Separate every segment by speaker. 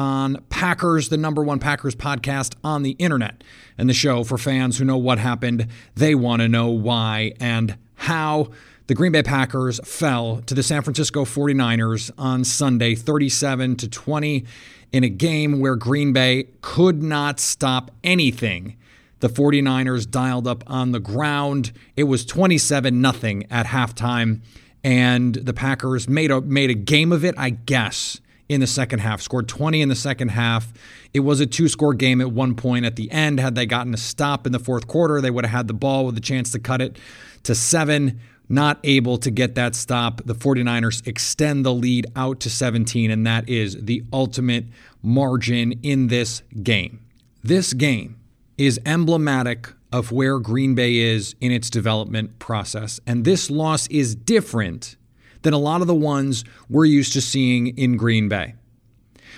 Speaker 1: on Packers, the number one Packers podcast on the internet. And the show for fans who know what happened, they want to know why and how. The Green Bay Packers fell to the San Francisco 49ers on Sunday 37 to 20 in a game where Green Bay could not stop anything. The 49ers dialed up on the ground. It was 27 nothing at halftime and the Packers made a made a game of it, I guess in the second half, scored 20 in the second half. It was a two score game at one point at the end. Had they gotten a stop in the fourth quarter, they would have had the ball with a chance to cut it to seven. Not able to get that stop. The 49ers extend the lead out to 17, and that is the ultimate margin in this game. This game is emblematic of where Green Bay is in its development process. And this loss is different than a lot of the ones we're used to seeing in Green Bay.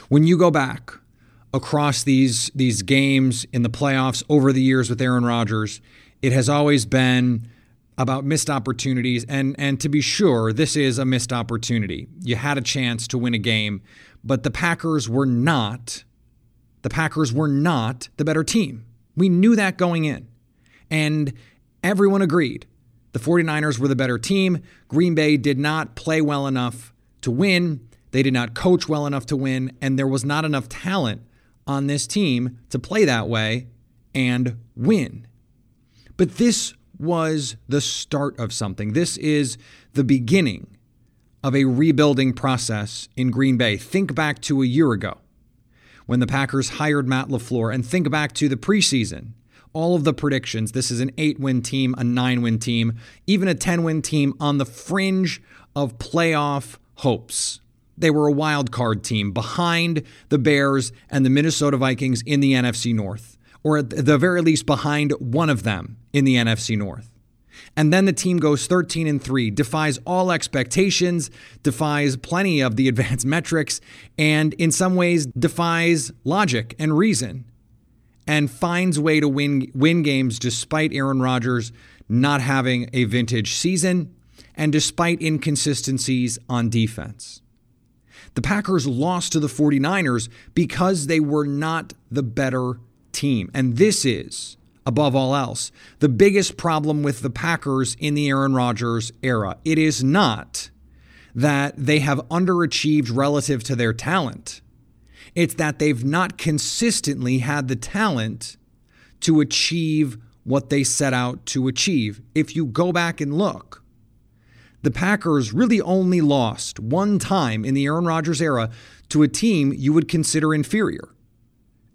Speaker 1: When you go back across these, these games in the playoffs over the years with Aaron Rodgers, it has always been about missed opportunities. And, and to be sure, this is a missed opportunity. You had a chance to win a game, but the Packers were not, the Packers were not the better team. We knew that going in. And everyone agreed. The 49ers were the better team. Green Bay did not play well enough to win. They did not coach well enough to win. And there was not enough talent on this team to play that way and win. But this was the start of something. This is the beginning of a rebuilding process in Green Bay. Think back to a year ago when the Packers hired Matt LaFleur, and think back to the preseason. All of the predictions this is an eight win team, a nine win team, even a 10 win team on the fringe of playoff hopes. They were a wild card team behind the Bears and the Minnesota Vikings in the NFC North, or at the very least behind one of them in the NFC North. And then the team goes 13 and 3, defies all expectations, defies plenty of the advanced metrics, and in some ways defies logic and reason and finds way to win win games despite Aaron Rodgers not having a vintage season and despite inconsistencies on defense. The Packers lost to the 49ers because they were not the better team. And this is above all else, the biggest problem with the Packers in the Aaron Rodgers era. It is not that they have underachieved relative to their talent, it's that they've not consistently had the talent to achieve what they set out to achieve. If you go back and look, the Packers really only lost one time in the Aaron Rodgers era to a team you would consider inferior,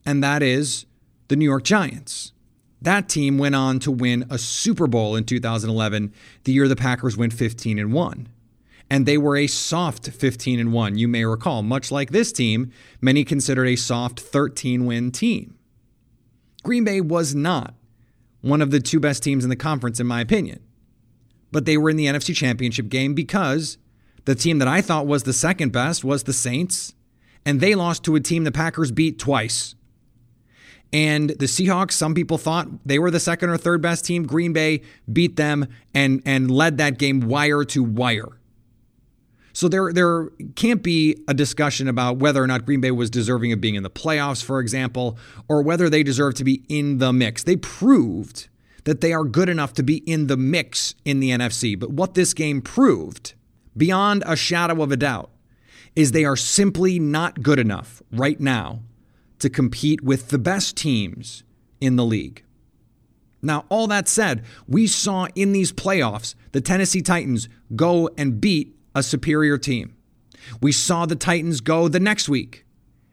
Speaker 1: and that is the New York Giants. That team went on to win a Super Bowl in 2011, the year the Packers went 15 and 1. And they were a soft 15 and 1, you may recall, much like this team, many considered a soft 13 win team. Green Bay was not one of the two best teams in the conference, in my opinion. But they were in the NFC Championship game because the team that I thought was the second best was the Saints, and they lost to a team the Packers beat twice. And the Seahawks, some people thought they were the second or third best team. Green Bay beat them and and led that game wire to wire. So there there can't be a discussion about whether or not Green Bay was deserving of being in the playoffs, for example, or whether they deserve to be in the mix. They proved that they are good enough to be in the mix in the NFC. But what this game proved, beyond a shadow of a doubt, is they are simply not good enough right now to compete with the best teams in the league. Now, all that said, we saw in these playoffs the Tennessee Titans go and beat a superior team. We saw the Titans go the next week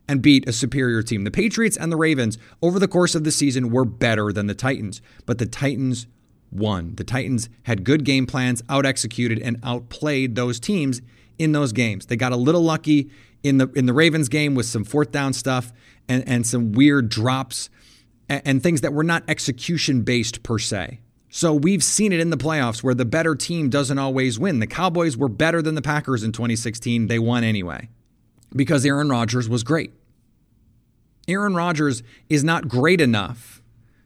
Speaker 1: and beat a superior team. The Patriots and the Ravens over the course of the season were better than the Titans, but the Titans won. The Titans had good game plans, out executed, and outplayed those teams in those games. They got a little lucky in the in the Ravens game with some fourth down stuff and, and some weird drops and, and things that were not execution based per se. So we've seen it in the playoffs where the better team doesn't always win. The Cowboys were better than the Packers in 2016. They won anyway because Aaron Rodgers was great. Aaron Rodgers is not great enough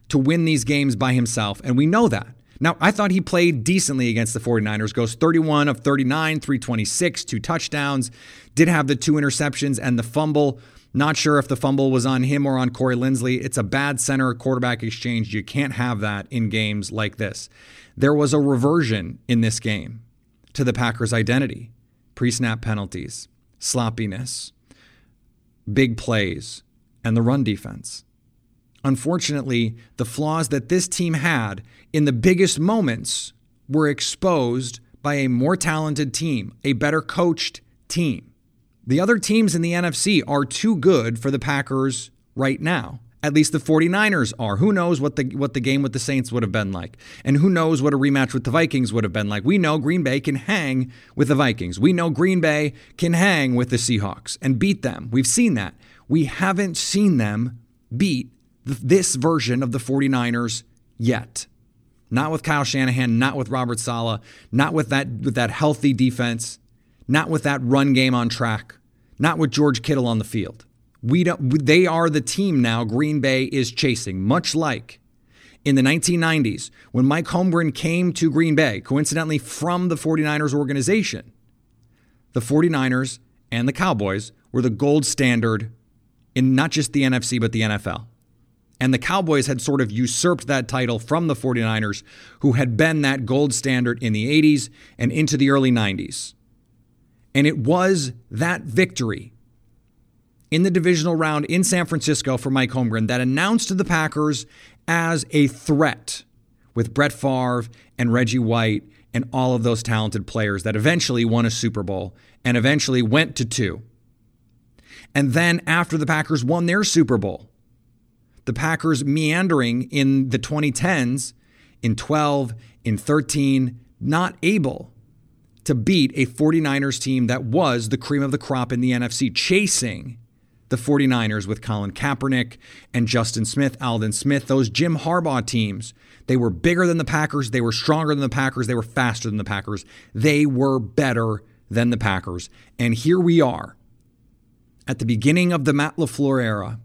Speaker 1: to win these games by himself, and we know that. Now, I thought he played decently against the 49ers, goes 31 of 39, 326, two touchdowns, did have the two interceptions and the fumble. Not sure if the fumble was on him or on Corey Linsley. It's a bad center quarterback exchange. You can't have that in games like this. There was a reversion in this game to the Packers' identity pre snap penalties, sloppiness, big plays, and the run defense. Unfortunately, the flaws that this team had in the biggest moments were exposed by a more talented team, a better coached team. The other teams in the NFC are too good for the Packers right now. At least the 49ers are. Who knows what the what the game with the Saints would have been like? And who knows what a rematch with the Vikings would have been like? We know Green Bay can hang with the Vikings. We know Green Bay can hang with the Seahawks and beat them. We've seen that. We haven't seen them beat this version of the 49ers yet. Not with Kyle Shanahan, not with Robert Saleh, not with that with that healthy defense, not with that run game on track, not with George Kittle on the field. We don't they are the team now Green Bay is chasing, much like in the 1990s when Mike Holmgren came to Green Bay, coincidentally from the 49ers organization. The 49ers and the Cowboys were the gold standard in not just the NFC but the NFL. And the Cowboys had sort of usurped that title from the 49ers, who had been that gold standard in the 80s and into the early 90s. And it was that victory in the divisional round in San Francisco for Mike Holmgren that announced the Packers as a threat with Brett Favre and Reggie White and all of those talented players that eventually won a Super Bowl and eventually went to two. And then after the Packers won their Super Bowl, the Packers meandering in the 2010s, in 12, in 13, not able to beat a 49ers team that was the cream of the crop in the NFC, chasing the 49ers with Colin Kaepernick and Justin Smith, Aldon Smith, those Jim Harbaugh teams. They were bigger than the Packers. They were stronger than the Packers. They were faster than the Packers. They were better than the Packers. And here we are at the beginning of the Matt LaFleur era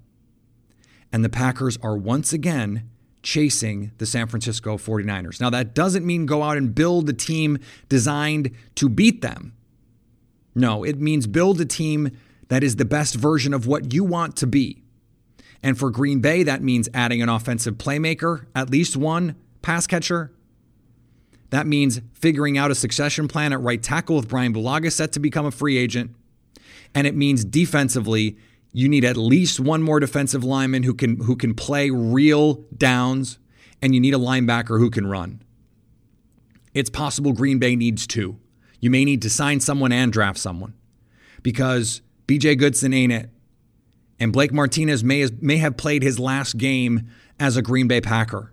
Speaker 1: and the Packers are once again chasing the San Francisco 49ers. Now, that doesn't mean go out and build a team designed to beat them. No, it means build a team that is the best version of what you want to be. And for Green Bay, that means adding an offensive playmaker, at least one pass catcher. That means figuring out a succession plan at right tackle with Brian Bulaga set to become a free agent. And it means defensively you need at least one more defensive lineman who can who can play real downs, and you need a linebacker who can run. It's possible Green Bay needs two. You may need to sign someone and draft someone because BJ Goodson ain't it. And Blake Martinez may, may have played his last game as a Green Bay Packer.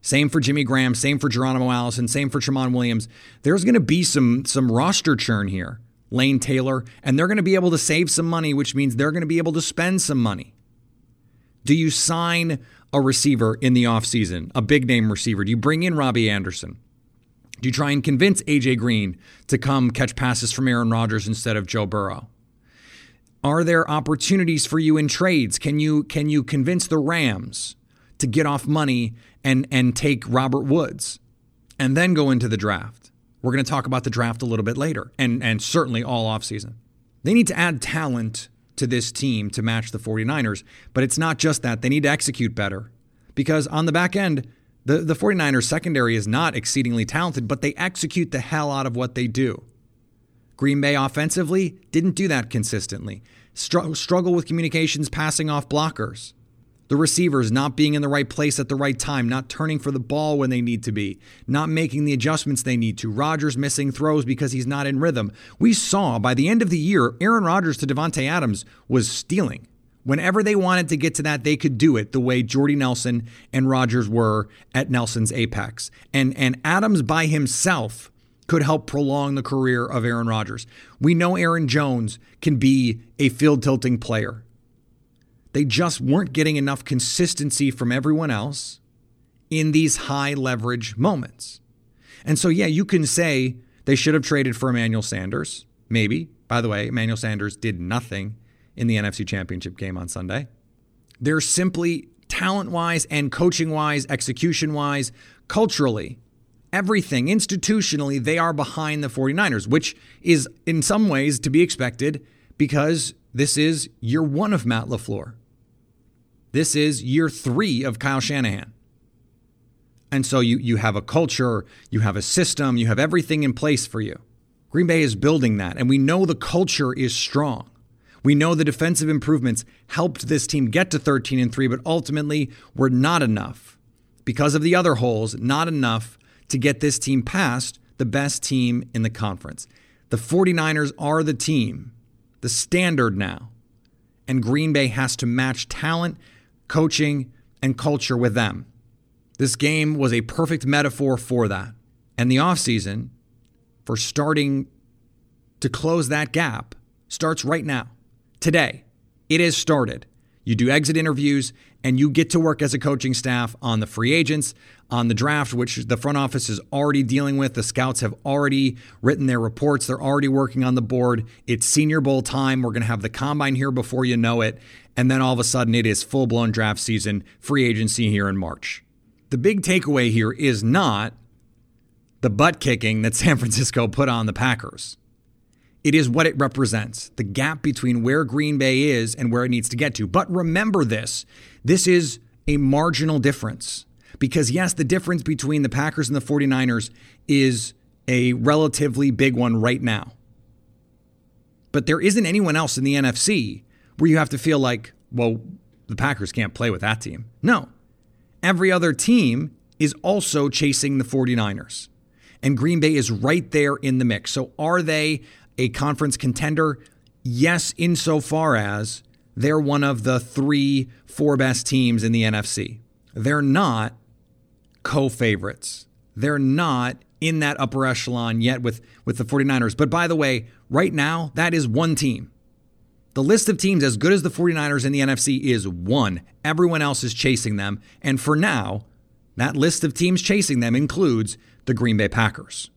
Speaker 1: Same for Jimmy Graham, same for Geronimo Allison, same for Tramon Williams. There's going to be some some roster churn here. Lane Taylor, and they're going to be able to save some money, which means they're going to be able to spend some money. Do you sign a receiver in the offseason, a big name receiver? Do you bring in Robbie Anderson? Do you try and convince AJ Green to come catch passes from Aaron Rodgers instead of Joe Burrow? Are there opportunities for you in trades? Can you can you convince the Rams to get off money and and take Robert Woods and then go into the draft? We're going to talk about the draft a little bit later and, and certainly all offseason. They need to add talent to this team to match the 49ers, but it's not just that. They need to execute better because on the back end, the, the 49ers secondary is not exceedingly talented, but they execute the hell out of what they do. Green Bay offensively didn't do that consistently. Str- struggle with communications, passing off blockers. The receivers not being in the right place at the right time, not turning for the ball when they need to be, not making the adjustments they need to. Rodgers missing throws because he's not in rhythm. We saw by the end of the year, Aaron Rodgers to Davante Adams was stealing. Whenever they wanted to get to that, they could do it the way Jordy Nelson and Rodgers were at Nelson's apex. And and Adams by himself could help prolong the career of Aaron Rodgers. We know Aaron Jones can be a field tilting player. They just weren't getting enough consistency from everyone else in these high leverage moments. And so, yeah, you can say they should have traded for Emmanuel Sanders. Maybe. By the way, Emmanuel Sanders did nothing in the NFC Championship game on Sunday. They're simply talent wise and coaching wise, execution wise, culturally, everything institutionally, they are behind the 49ers, which is in some ways to be expected because this is year one of Matt LaFleur. This is year three of Kyle Shanahan. And so you, you have a culture, you have a system, you have everything in place for you. Green Bay is building that, and we know the culture is strong. We know the defensive improvements helped this team get to 13 and 3, but ultimately were not enough. Because of the other holes, not enough to get this team past the best team in the conference. The 49ers are the team, the standard now. And Green Bay has to match talent coaching, and culture with them. This game was a perfect metaphor for that. And the offseason for starting to close that gap starts right now. Today, it has started. You do exit interviews and you get to work as a coaching staff on the free agents, on the draft, which the front office is already dealing with. The scouts have already written their reports, they're already working on the board. It's Senior Bowl time. We're going to have the combine here before you know it. And then all of a sudden, it is full blown draft season, free agency here in March. The big takeaway here is not the butt kicking that San Francisco put on the Packers. It is what it represents the gap between where Green Bay is and where it needs to get to. But remember this this is a marginal difference. Because, yes, the difference between the Packers and the 49ers is a relatively big one right now. But there isn't anyone else in the NFC where you have to feel like, well, the Packers can't play with that team. No. Every other team is also chasing the 49ers. And Green Bay is right there in the mix. So are they a conference contender? Yes, insofar as they're one of the three, four best teams in the NFC. They're not co favorites. They're not in that upper echelon yet with, with the 49ers. But by the way, right now, that is one team. The list of teams as good as the 49ers in the NFC is one. Everyone else is chasing them. And for now, that list of teams chasing them includes the Green Bay Packers.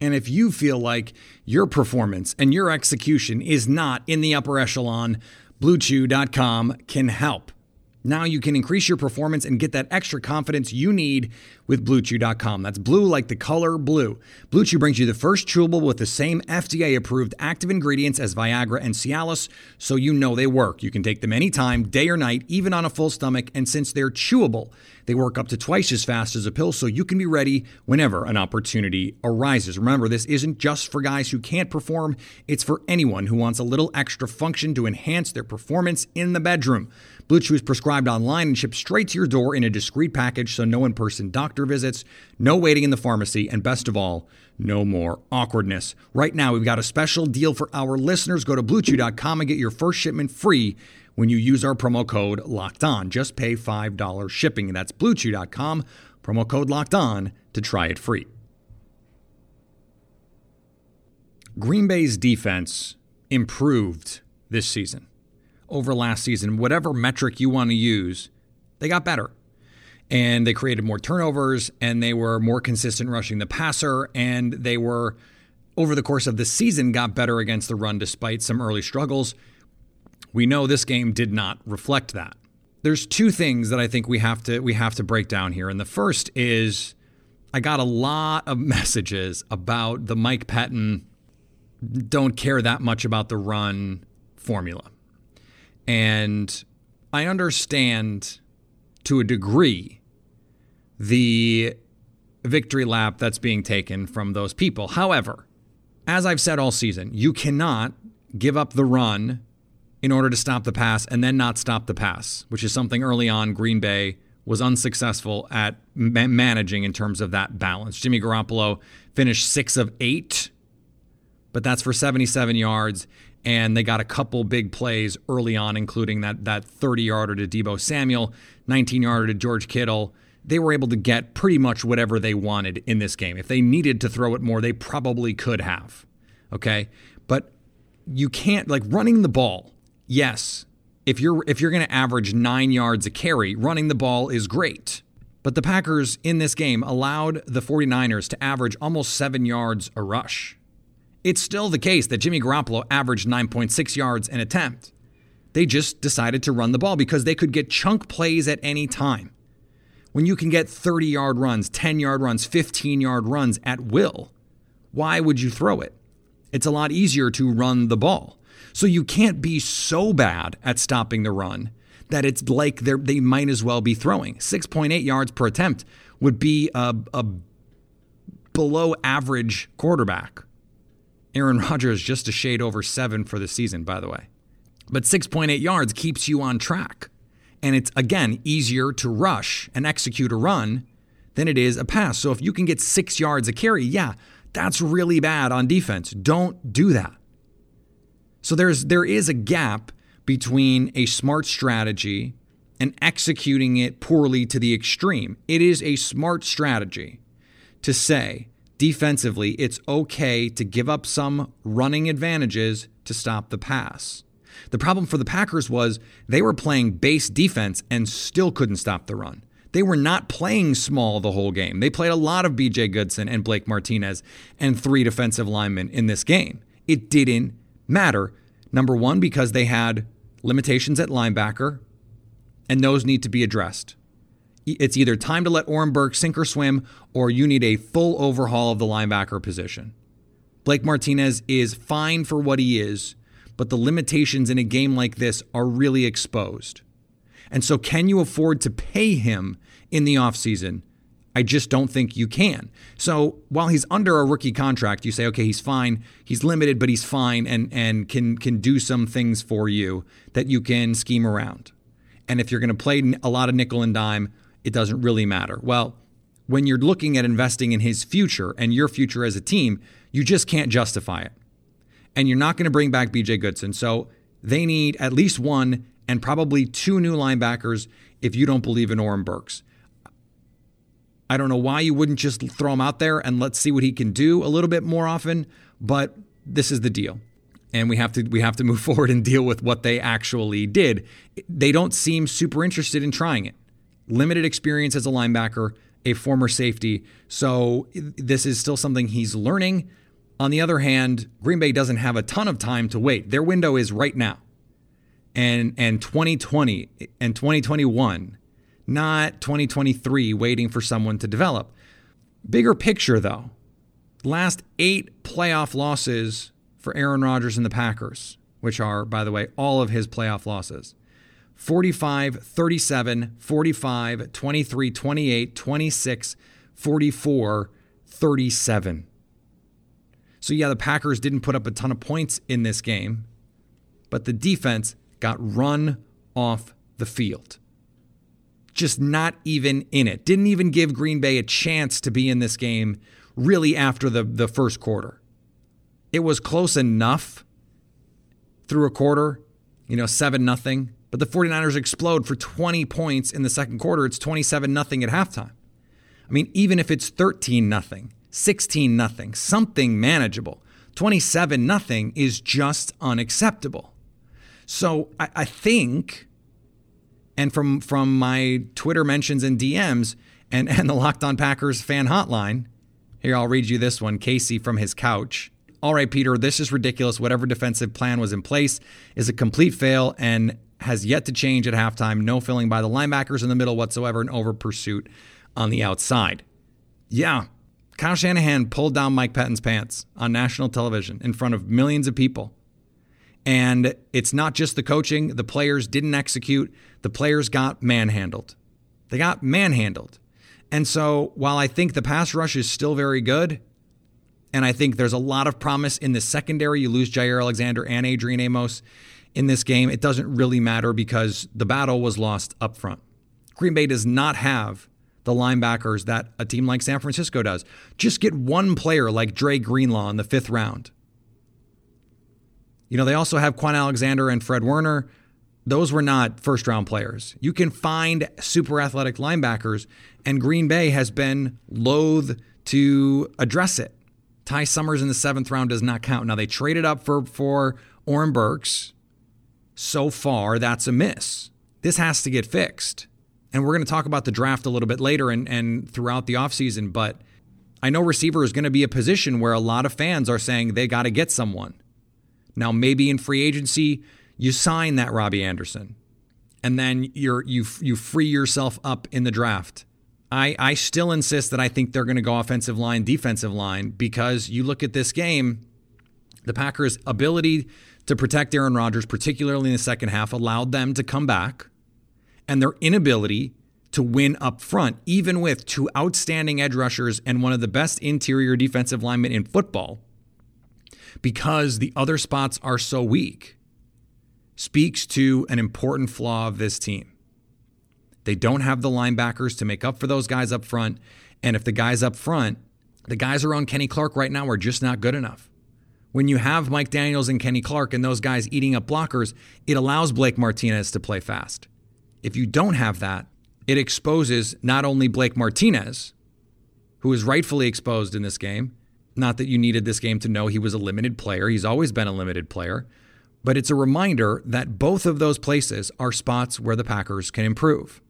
Speaker 1: And if you feel like your performance and your execution is not in the upper echelon, BlueChew.com can help. Now you can increase your performance and get that extra confidence you need with BlueChew.com. That's blue like the color blue. BlueChew brings you the first chewable with the same FDA-approved active ingredients as Viagra and Cialis, so you know they work. You can take them anytime, day or night, even on a full stomach. And since they're chewable, they work up to twice as fast as a pill, so you can be ready whenever an opportunity arises. Remember, this isn't just for guys who can't perform; it's for anyone who wants a little extra function to enhance their performance in the bedroom. Blue Chew is prescribed online and shipped straight to your door in a discreet package, so no in person doctor visits, no waiting in the pharmacy, and best of all, no more awkwardness. Right now, we've got a special deal for our listeners. Go to bluechew.com and get your first shipment free when you use our promo code locked on. Just pay $5 shipping. And that's bluechew.com, promo code locked on to try it free. Green Bay's defense improved this season over last season. Whatever metric you want to use, they got better. And they created more turnovers and they were more consistent rushing the passer. And they were, over the course of the season, got better against the run despite some early struggles. We know this game did not reflect that. There's two things that I think we have to we have to break down here. And the first is I got a lot of messages about the Mike Pettine don't care that much about the run formula. And I understand to a degree the victory lap that's being taken from those people. However, as I've said all season, you cannot give up the run in order to stop the pass and then not stop the pass, which is something early on Green Bay was unsuccessful at ma- managing in terms of that balance. Jimmy Garoppolo finished six of eight, but that's for 77 yards. And they got a couple big plays early on, including that that 30 yarder to Deebo Samuel, 19 yarder to George Kittle. They were able to get pretty much whatever they wanted in this game. If they needed to throw it more, they probably could have. Okay, but you can't like running the ball. Yes, if you're if you're going to average 9 yards a carry, running the ball is great. But the Packers in this game allowed the 49ers to average almost 7 yards a rush. It's still the case that Jimmy Garoppolo averaged 9.6 yards an attempt. They just decided to run the ball because they could get chunk plays at any time. When you can get 30 yard runs, 10 yard runs, 15 yard runs at will, why would you throw it? It's a lot easier to run the ball. So you can't be so bad at stopping the run that it's like they might as well be throwing. 6.8 yards per attempt would be a, a below average quarterback. Aaron Rodgers just a shade over seven for the season, by the way. But 6.8 yards keeps you on track. And it's, again, easier to rush and execute a run than it is a pass. So if you can get six yards a carry, yeah, that's really bad on defense. Don't do that. So there's there is a gap between a smart strategy and executing it poorly to the extreme. It is a smart strategy to say defensively it's okay to give up some running advantages to stop the pass. The problem for the Packers was they were playing base defense and still couldn't stop the run. They were not playing small the whole game. They played a lot of BJ Goodson and Blake Martinez and three defensive linemen in this game. It didn't matter. Number one, because they had limitations at linebacker, and those need to be addressed. It's either time to let Oren Burks sink or swim, or you need a full overhaul of the linebacker position. Blake Martinez is fine for what he is, but the limitations in a game like this are really exposed. And so, can you afford to pay him in the offseason I just don't think you can. So while he's under a rookie contract, you say, okay, he's fine. He's limited, but he's fine and and can can do some things for you that you can scheme around. And if you're going to play a lot of nickel and dime, it doesn't really matter. Well, when you're looking at investing in his future and your future as a team, you just can't justify it. And you're not going to bring back BJ Goodson. So they need at least one and probably two new linebackers if you don't believe in Oren Burks. I don't know why you wouldn't just throw him out there and let's see what he can do a little bit more often, but this is the deal. And we have to we have to move forward and deal with what they actually did. They don't seem super interested in trying it. Limited experience as a linebacker, a former safety. So this is still something he's learning. On the other hand, Green Bay doesn't have a ton of time to wait. Their window is right now. And and 2020 and 2021 not 2023 waiting for someone to develop. Bigger picture, though, last eight playoff losses for Aaron Rodgers and the Packers, which are, by the way, all of his playoff losses 45, 37, 45, 23, 28, 26, 44, 37. So, yeah, the Packers didn't put up a ton of points in this game, but the defense got run off the field just not even in it. Didn't even give Green Bay a chance to be in this game really after the, the first quarter. It was close enough through a quarter, you know, 7 nothing. But the 49ers explode for 20 points in the second quarter. It's 27 nothing at halftime. I mean, even if it's 13 nothing, 16 nothing, something manageable, 27 nothing is just unacceptable. So I, I think and from from my Twitter mentions and DMs and, and the Locked On Packers fan hotline. Here, I'll read you this one. Casey from his couch. All right, Peter, this is ridiculous. Whatever defensive plan was in place is a complete fail and has yet to change at halftime. No filling by the linebackers in the middle whatsoever, and over pursuit on the outside. Yeah, Kyle Shanahan pulled down Mike Pettine's pants on national television in front of millions of people. And it's not just the coaching, the players didn't execute, the players got manhandled. They got manhandled. And so while I think the pass rush is still very good, and I think there's a lot of promise in the secondary, you lose Jaire Alexander and Adrian Amos. In this game, it doesn't really matter because the battle was lost up front. Green Bay does not have the linebackers that a team like San Francisco does. Just get one player like Dre Greenlaw in the fifth round. You know, they also have Kwon Alexander and Fred Warner. Those were not first round players. You can find super athletic linebackers, and Green Bay has been loath to address it. Ty Summers in the seventh round does not count. Now, they traded up for, for Oren Burks. So far, that's a miss. This has to get fixed. And we're going to talk about the draft a little bit later and, and throughout the offseason, but I know receiver is going to be a position where a lot of fans are saying they got to get someone. Now, maybe in free agency, you sign that Robbie Anderson, and then you're you you free yourself up in the draft. I I still insist that I think they're going to go offensive line, defensive line because you look at this game, the Packers' ability to protect Aaron Rodgers, particularly in the second half, allowed them to come back, and their inability to win up front, even with two outstanding edge rushers and one of the best interior defensive linemen in football because the other spots are so weak speaks to an important flaw of this team. They don't have the linebackers to make up for those guys up front. And if the guys up front, the guys around Kenny Clark right now are just not good enough. When you have Mike Daniels and Kenny Clark and those guys eating up blockers, it allows Blake Martinez to play fast. If you don't have that, it exposes not only Blake Martinez, who is rightfully exposed in this game, not that you needed this game to know he was a limited player, he's always been a limited player. But it's a reminder that both of those places are spots where the Packers can improve.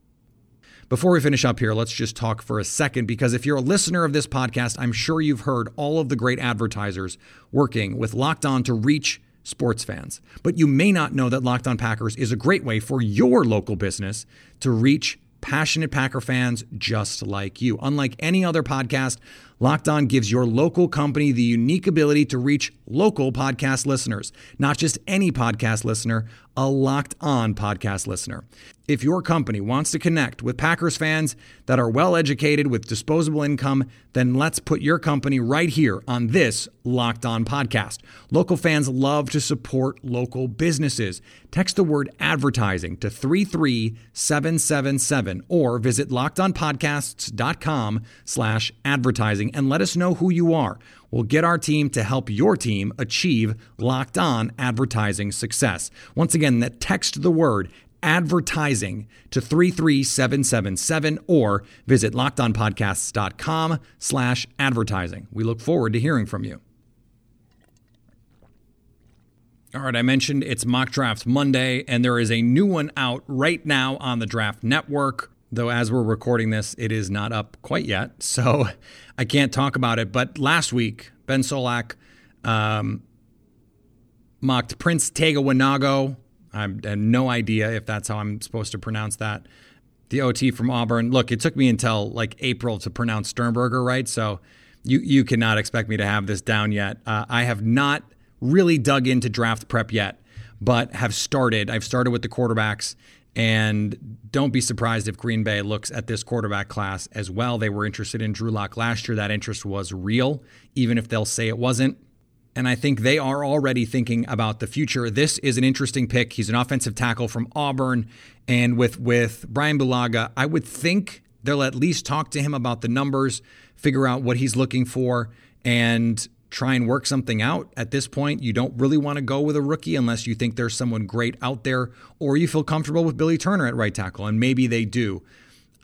Speaker 1: Before we finish up here, let's just talk for a second because if you're a listener of this podcast, I'm sure you've heard all of the great advertisers working with Locked On to reach sports fans. But you may not know that Locked On Packers is a great way for your local business to reach passionate Packer fans just like you. Unlike any other podcast, Locked On gives your local company the unique ability to reach local podcast listeners, not just any podcast listener, a Locked On podcast listener. If your company wants to connect with Packers fans that are well educated with disposable income, then let's put your company right here on this Locked On podcast. Local fans love to support local businesses. Text the word advertising to 33777 or visit lockedonpodcasts.com slash advertising and let us know who you are. We'll get our team to help your team achieve locked on advertising success. Once again, that text the word advertising to 33777 or visit lockedonpodcasts.com slash advertising. We look forward to hearing from you. All right, I mentioned it's Mock Draft Monday, and there is a new one out right now on the Draft Network. Though, as we're recording this, it is not up quite yet. So I can't talk about it. But last week, Ben Solak um, mocked Prince Tega Wanogho. I have no idea if that's how I'm supposed to pronounce that. The OT from Auburn. Look, it took me until like April to pronounce Sternberger right. So you, you cannot expect me to have this down yet. Uh, I have not really dug into draft prep yet, but have started. I've started with the quarterbacks, and don't be surprised if Green Bay looks at this quarterback class as well. They were interested in Drew Lock last year. That interest was real, even if they'll say it wasn't. And I think they are already thinking about the future. This is an interesting pick. He's an offensive tackle from Auburn. And with, with Brian Bulaga, I would think they'll at least talk to him about the numbers, figure out what he's looking for, and try and work something out. At this point, you don't really want to go with a rookie unless you think there's someone great out there or you feel comfortable with Billy Turner at right tackle, and maybe they do.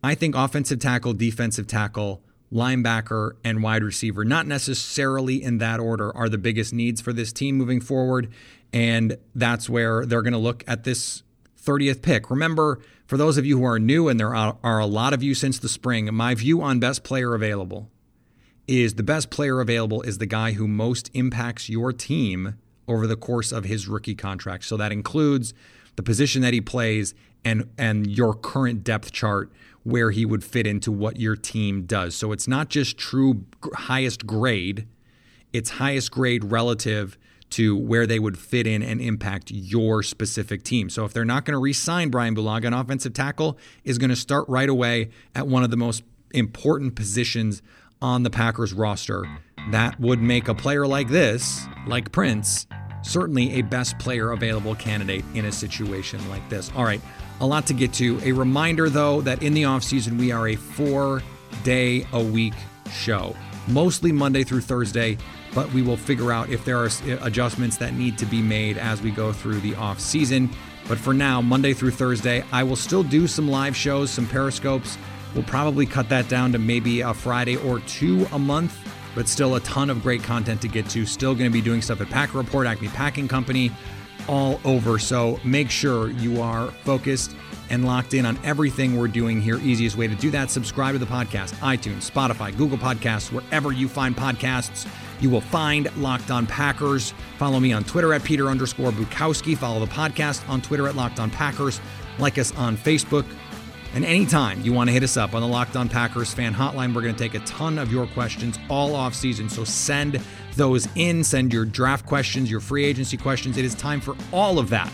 Speaker 1: I think offensive tackle, defensive tackle, linebacker, and wide receiver, not necessarily in that order, are the biggest needs for this team moving forward. And that's where they're going to look at this 30th pick. Remember, for those of you who are new, and there are, a lot of you since the spring, my view on best player available is the best player available is the guy who most impacts your team over the course of his rookie contract. So that includes the position that he plays and and your current depth chart where he would fit into what your team does. So it's not just true highest grade, it's highest grade relative to where they would fit in and impact your specific team. So if they're not going to re-sign Brian Bulaga, an offensive tackle is going to start right away at one of the most important positions on the Packers roster. That would make a player like this, like Prince, certainly a best player available candidate in a situation like this. All right, a lot to get to. A reminder, though, that in the offseason, we are a four day a week show, mostly Monday through Thursday, but we will figure out if there are uh, adjustments that need to be made as we go through the off season. But for now, Monday through Thursday, I will still do some live shows, some periscopes. We'll probably cut that down to maybe a Friday or two a month, but still a ton of great content to get to. Still going to be doing stuff at Packer Report, Acme Packing Company, all over. So make sure you are focused and locked in on everything we're doing here. Easiest way to do that, subscribe to the podcast, iTunes, Spotify, Google Podcasts, wherever you find podcasts. You will find Locked On Packers. Follow me on Twitter at Peter underscore Bukowski. Follow the podcast on Twitter at Locked On Packers. Like us on Facebook. And anytime you want to hit us up on the Locked On Packers fan hotline, we're going to take a ton of your questions all off season. So send those in. Send your draft questions, your free agency questions. It is time for all of that.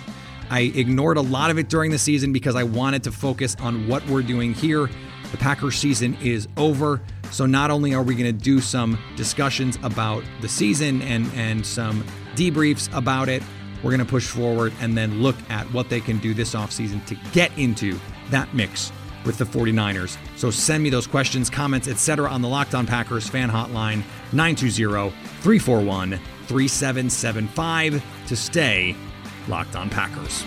Speaker 1: I ignored a lot of it during the season because I wanted to focus on what we're doing here. The Packers season is over. So not only are we going to do some discussions about the season and and some debriefs about it, we're going to push forward and then look at what they can do this offseason to get into that mix with the 49ers. So send me those questions, comments, etc. on the Locked On Packers fan hotline 920-341-3775 to stay Locked On Packers.